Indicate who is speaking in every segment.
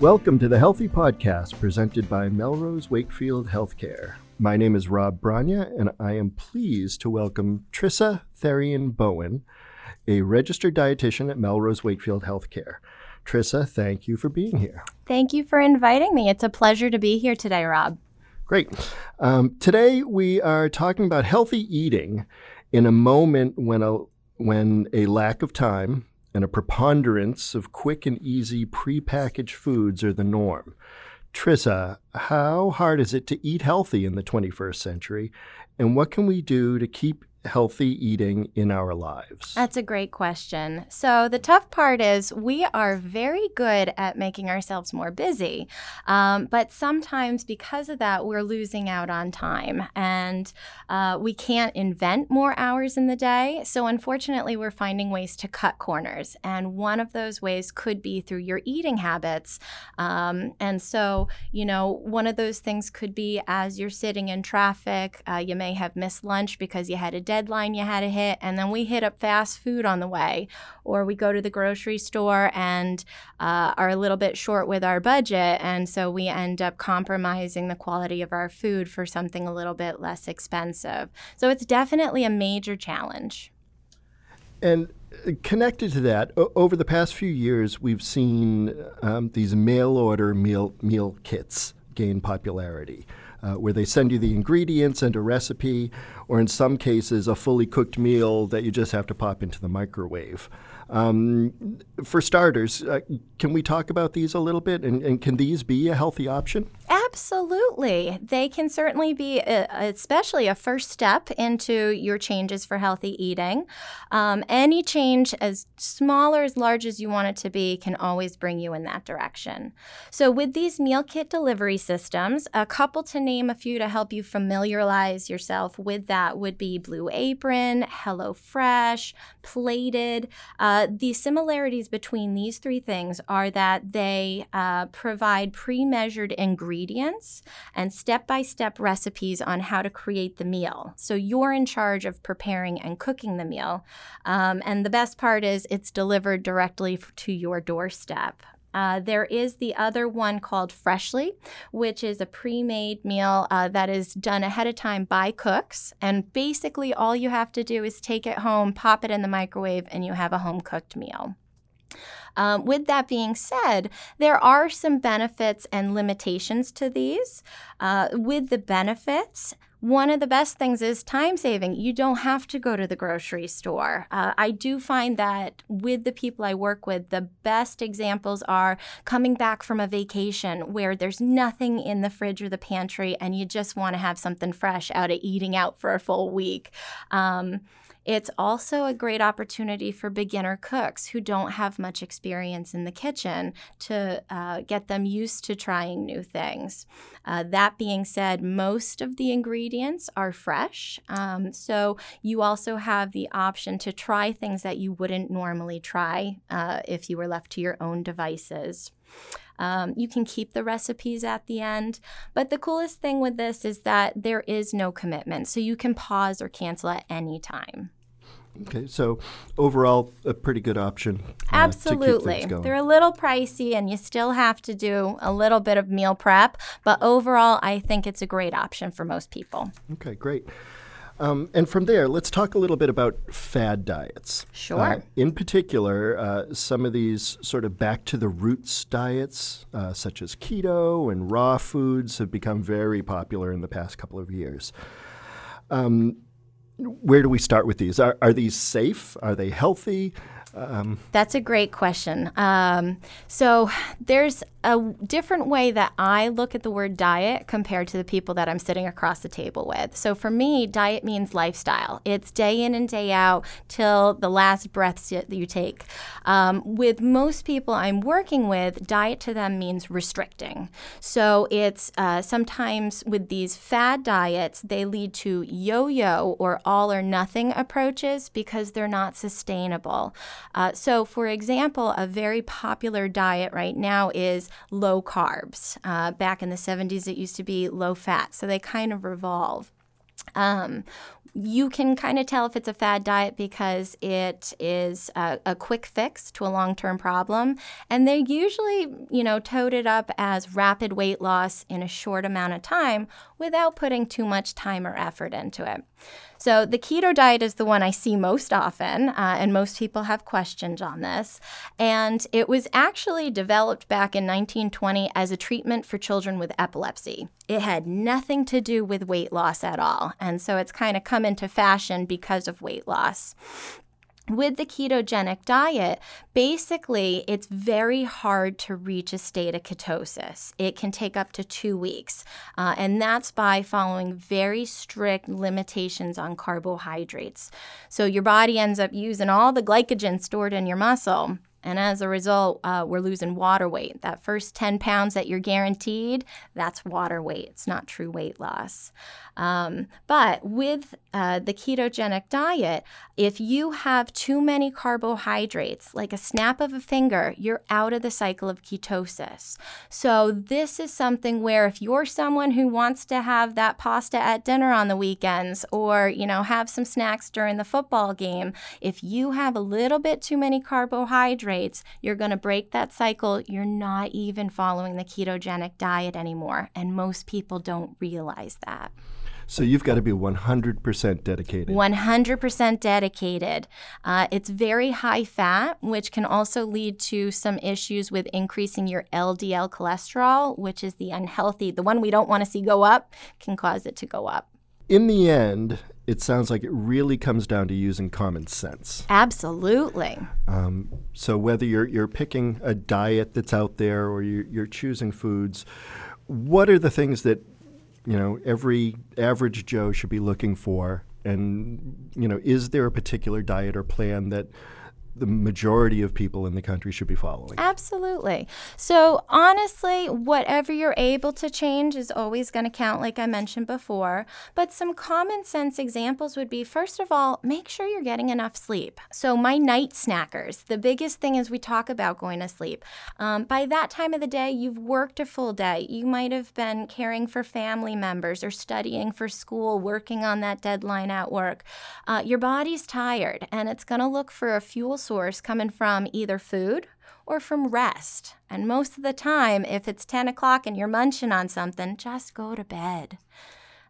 Speaker 1: Welcome to the Healthy Podcast presented by Melrose Wakefield Healthcare. My name is Rob Branya, and I am pleased to welcome Trissa Therien Bowen, a registered dietitian at Melrose Wakefield Healthcare. Trissa, thank you for being here.
Speaker 2: Thank you for inviting me. It's a pleasure to be here today, Rob.
Speaker 1: Great. Um, today we are talking about healthy eating in a moment when a when a lack of time and a preponderance of quick and easy prepackaged foods are the norm. Trissa, how hard is it to eat healthy in the 21st century, and what can we do to keep healthy eating in our lives?
Speaker 2: That's a great question. So, the tough part is we are very good at making ourselves more busy, um, but sometimes because of that, we're losing out on time and uh, we can't invent more hours in the day. So, unfortunately, we're finding ways to cut corners. And one of those ways could be through your eating habits. Um, and so, you know, one of those things could be as you're sitting in traffic, uh, you may have missed lunch because you had a deadline you had to hit, and then we hit up fast food on the way, or we go to the grocery store and uh, are a little bit short with our budget, and so we end up compromising the quality of our food for something a little bit less expensive. So it's definitely a major challenge.
Speaker 1: And uh, connected to that, o- over the past few years, we've seen um, these mail order meal meal kits gain popularity uh, where they send you the ingredients and a recipe, or in some cases, a fully cooked meal that you just have to pop into the microwave. Um, for starters, uh, can we talk about these a little bit? And, and, can these be a healthy option?
Speaker 2: Absolutely. They can certainly be, a, especially a first step into your changes for healthy eating. Um, any change, as small or as large as you want it to be, can always bring you in that direction. So, with these meal kit delivery systems, a couple to name a few to help you familiarize yourself with that would be Blue Apron, HelloFresh, Plated. Uh, uh, the similarities between these three things are that they uh, provide pre measured ingredients and step by step recipes on how to create the meal. So you're in charge of preparing and cooking the meal. Um, and the best part is it's delivered directly to your doorstep. Uh, there is the other one called Freshly, which is a pre made meal uh, that is done ahead of time by cooks. And basically, all you have to do is take it home, pop it in the microwave, and you have a home cooked meal. Um, with that being said, there are some benefits and limitations to these. Uh, with the benefits, one of the best things is time saving. You don't have to go to the grocery store. Uh, I do find that with the people I work with, the best examples are coming back from a vacation where there's nothing in the fridge or the pantry and you just want to have something fresh out of eating out for a full week. Um, it's also a great opportunity for beginner cooks who don't have much experience in the kitchen to uh, get them used to trying new things. Uh, that being said, most of the ingredients are fresh. Um, so you also have the option to try things that you wouldn't normally try uh, if you were left to your own devices. Um, you can keep the recipes at the end. But the coolest thing with this is that there is no commitment. So you can pause or cancel at any time.
Speaker 1: Okay, so overall, a pretty good option.
Speaker 2: Uh, Absolutely. They're a little pricey and you still have to do a little bit of meal prep, but overall, I think it's a great option for most people.
Speaker 1: Okay, great. Um, and from there, let's talk a little bit about fad diets.
Speaker 2: Sure.
Speaker 1: Uh, in particular, uh, some of these sort of back to the roots diets, uh, such as keto and raw foods, have become very popular in the past couple of years. Um, where do we start with these? Are, are these safe? Are they healthy?
Speaker 2: Um, That's a great question. Um, so there's a different way that I look at the word diet compared to the people that I'm sitting across the table with. So for me, diet means lifestyle. It's day in and day out till the last breaths that you take. Um, with most people I'm working with, diet to them means restricting. So it's uh, sometimes with these fad diets, they lead to yo yo or all or nothing approaches because they're not sustainable. Uh, so, for example, a very popular diet right now is low carbs. Uh, back in the 70s, it used to be low fat. So they kind of revolve. Um, you can kind of tell if it's a fad diet because it is a, a quick fix to a long-term problem and they usually you know tote it up as rapid weight loss in a short amount of time without putting too much time or effort into it so, the keto diet is the one I see most often, uh, and most people have questions on this. And it was actually developed back in 1920 as a treatment for children with epilepsy. It had nothing to do with weight loss at all. And so it's kind of come into fashion because of weight loss with the ketogenic diet, basically, it's very hard to reach a state of ketosis. It can take up to two weeks, uh, and that's by following very strict limitations on carbohydrates. So your body ends up using all the glycogen stored in your muscle and as a result, uh, we're losing water weight. That first 10 pounds that you're guaranteed, that's water weight. It's not true weight loss. Um, but with uh, the ketogenic diet, if you have too many carbohydrates, like a snap of a finger, you're out of the cycle of ketosis. So, this is something where if you're someone who wants to have that pasta at dinner on the weekends or, you know, have some snacks during the football game, if you have a little bit too many carbohydrates, carbohydrates, you're going to break that cycle. You're not even following the ketogenic diet anymore. And most people don't realize that.
Speaker 1: So you've got to be 100% dedicated.
Speaker 2: 100% dedicated. Uh, it's very high fat, which can also lead to some issues with increasing your LDL cholesterol, which is the unhealthy, the one we don't want to see go up, can cause it to go up.
Speaker 1: In the end, it sounds like it really comes down to using common sense.
Speaker 2: Absolutely. Um,
Speaker 1: so whether you're you're picking a diet that's out there or you're, you're choosing foods, what are the things that you know every average Joe should be looking for? And you know, is there a particular diet or plan that the majority of people in the country should be following.
Speaker 2: Absolutely. So, honestly, whatever you're able to change is always going to count, like I mentioned before. But some common sense examples would be first of all, make sure you're getting enough sleep. So, my night snackers, the biggest thing is we talk about going to sleep. Um, by that time of the day, you've worked a full day. You might have been caring for family members or studying for school, working on that deadline at work. Uh, your body's tired and it's going to look for a fuel source coming from either food or from rest. And most of the time, if it's 10 o'clock and you're munching on something, just go to bed.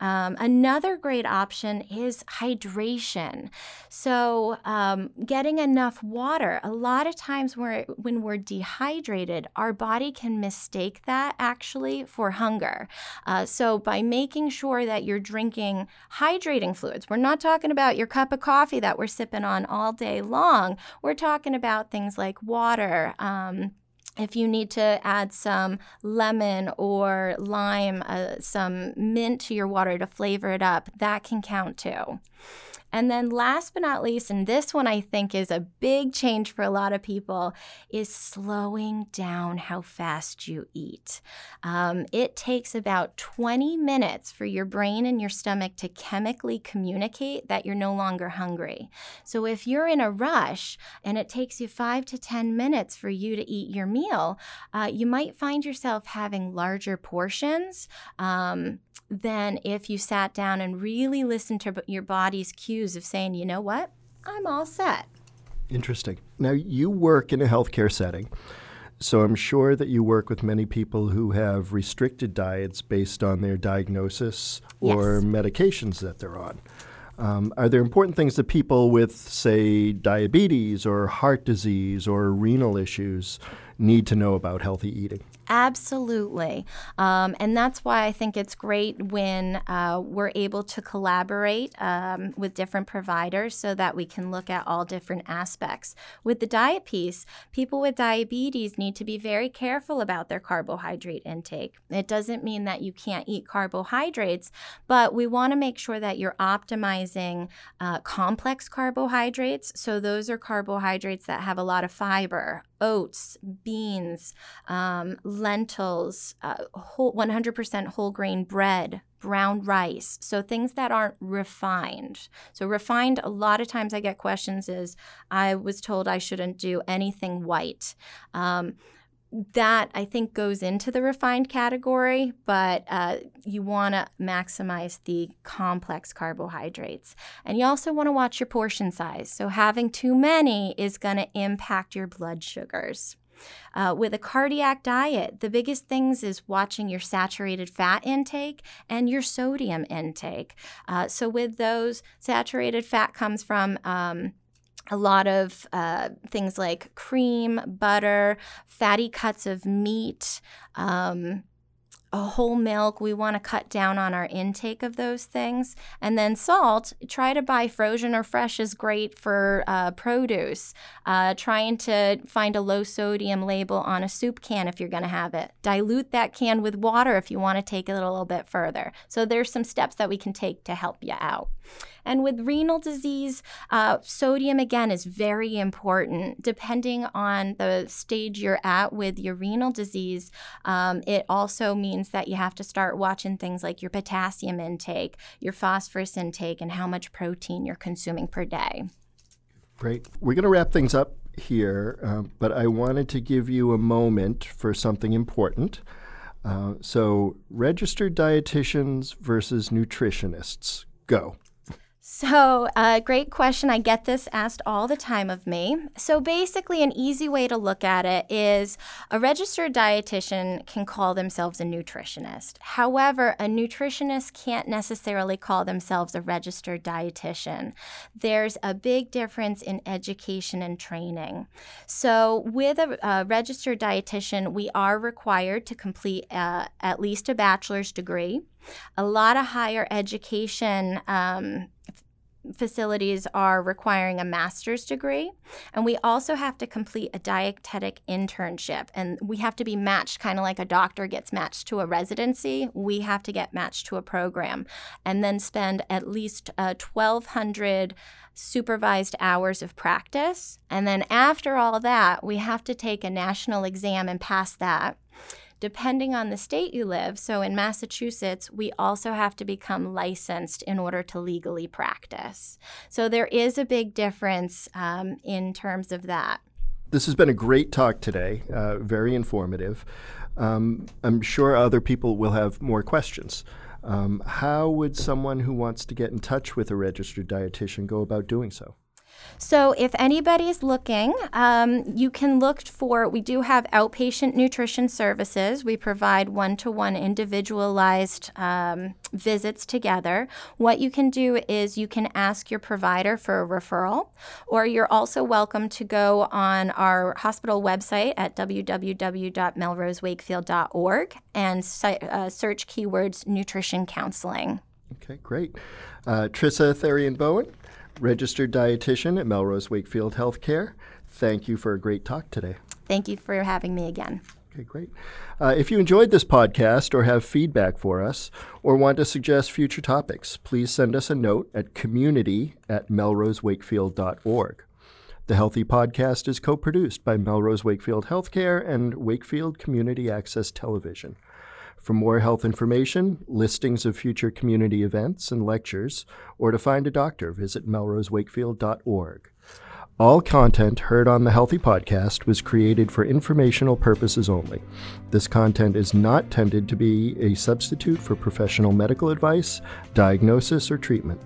Speaker 2: Um, another great option is hydration. So, um, getting enough water. A lot of times, we're, when we're dehydrated, our body can mistake that actually for hunger. Uh, so, by making sure that you're drinking hydrating fluids, we're not talking about your cup of coffee that we're sipping on all day long. We're talking about things like water. Um, if you need to add some lemon or lime, uh, some mint to your water to flavor it up, that can count too. And then last but not least, and this one I think is a big change for a lot of people, is slowing down how fast you eat. Um, it takes about 20 minutes for your brain and your stomach to chemically communicate that you're no longer hungry. So if you're in a rush and it takes you five to 10 minutes for you to eat your meal, uh, you might find yourself having larger portions. Um, than if you sat down and really listened to your body's cues of saying, you know what, I'm all set.
Speaker 1: Interesting. Now, you work in a healthcare setting. So I'm sure that you work with many people who have restricted diets based on their diagnosis or yes. medications that they're on. Um, are there important things that people with, say, diabetes or heart disease or renal issues need to know about healthy eating?
Speaker 2: Absolutely. Um, and that's why I think it's great when uh, we're able to collaborate um, with different providers so that we can look at all different aspects. With the diet piece, people with diabetes need to be very careful about their carbohydrate intake. It doesn't mean that you can't eat carbohydrates, but we want to make sure that you're optimizing uh, complex carbohydrates. So those are carbohydrates that have a lot of fiber, oats, beans, um, lentils, uh, whole, 100% whole grain bread, brown rice. So things that aren't refined. So refined, a lot of times I get questions is I was told I shouldn't do anything white. Um, that I think goes into the refined category, but uh, you want to maximize the complex carbohydrates. And you also want to watch your portion size. So, having too many is going to impact your blood sugars. Uh, with a cardiac diet, the biggest things is watching your saturated fat intake and your sodium intake. Uh, so, with those, saturated fat comes from um, a lot of uh, things like cream, butter, fatty cuts of meat, um, whole milk. We want to cut down on our intake of those things. And then salt, try to buy frozen or fresh is great for uh, produce. Uh, trying to find a low sodium label on a soup can if you're going to have it. Dilute that can with water if you want to take it a little bit further. So there's some steps that we can take to help you out. And with renal disease, uh, sodium again is very important. Depending on the stage you're at with your renal disease, um, it also means that you have to start watching things like your potassium intake, your phosphorus intake, and how much protein you're consuming per day.
Speaker 1: Great. We're going to wrap things up here, um, but I wanted to give you a moment for something important. Uh, so, registered dietitians versus nutritionists. Go.
Speaker 2: So, uh, great question. I get this asked all the time of me. So, basically, an easy way to look at it is a registered dietitian can call themselves a nutritionist. However, a nutritionist can't necessarily call themselves a registered dietitian. There's a big difference in education and training. So, with a, a registered dietitian, we are required to complete uh, at least a bachelor's degree. A lot of higher education um, facilities are requiring a master's degree. And we also have to complete a dietetic internship. And we have to be matched, kind of like a doctor gets matched to a residency. We have to get matched to a program and then spend at least uh, 1,200 supervised hours of practice. And then after all that, we have to take a national exam and pass that depending on the state you live. So in Massachusetts, we also have to become licensed in order to legally practice. So there is a big difference um, in terms of that.
Speaker 1: This has been a great talk today, uh, very informative. Um, I'm sure other people will have more questions. Um, how would someone who wants to get in touch with a registered dietitian go about doing so?
Speaker 2: So, if anybody's looking, um, you can look for, we do have outpatient nutrition services. We provide one to one individualized um, visits together. What you can do is you can ask your provider for a referral, or you're also welcome to go on our hospital website at www.melrosewakefield.org and uh, search keywords nutrition counseling.
Speaker 1: Okay, great. Uh, Trissa Therien Bowen registered dietitian at Melrose Wakefield Healthcare. Thank you for a great talk today.
Speaker 2: Thank you for having me again.
Speaker 1: Okay, great. Uh, if you enjoyed this podcast or have feedback for us or want to suggest future topics, please send us a note at community at melrosewakefield.org. The Healthy Podcast is co produced by Melrose Wakefield Healthcare and Wakefield Community Access Television. For more health information, listings of future community events and lectures, or to find a doctor, visit melrosewakefield.org. All content heard on the Healthy Podcast was created for informational purposes only. This content is not tended to be a substitute for professional medical advice, diagnosis, or treatment.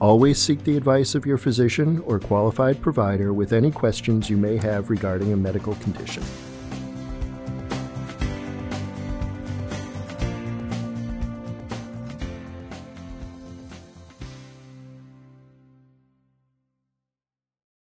Speaker 1: Always seek the advice of your physician or qualified provider with any questions you may have regarding a medical condition.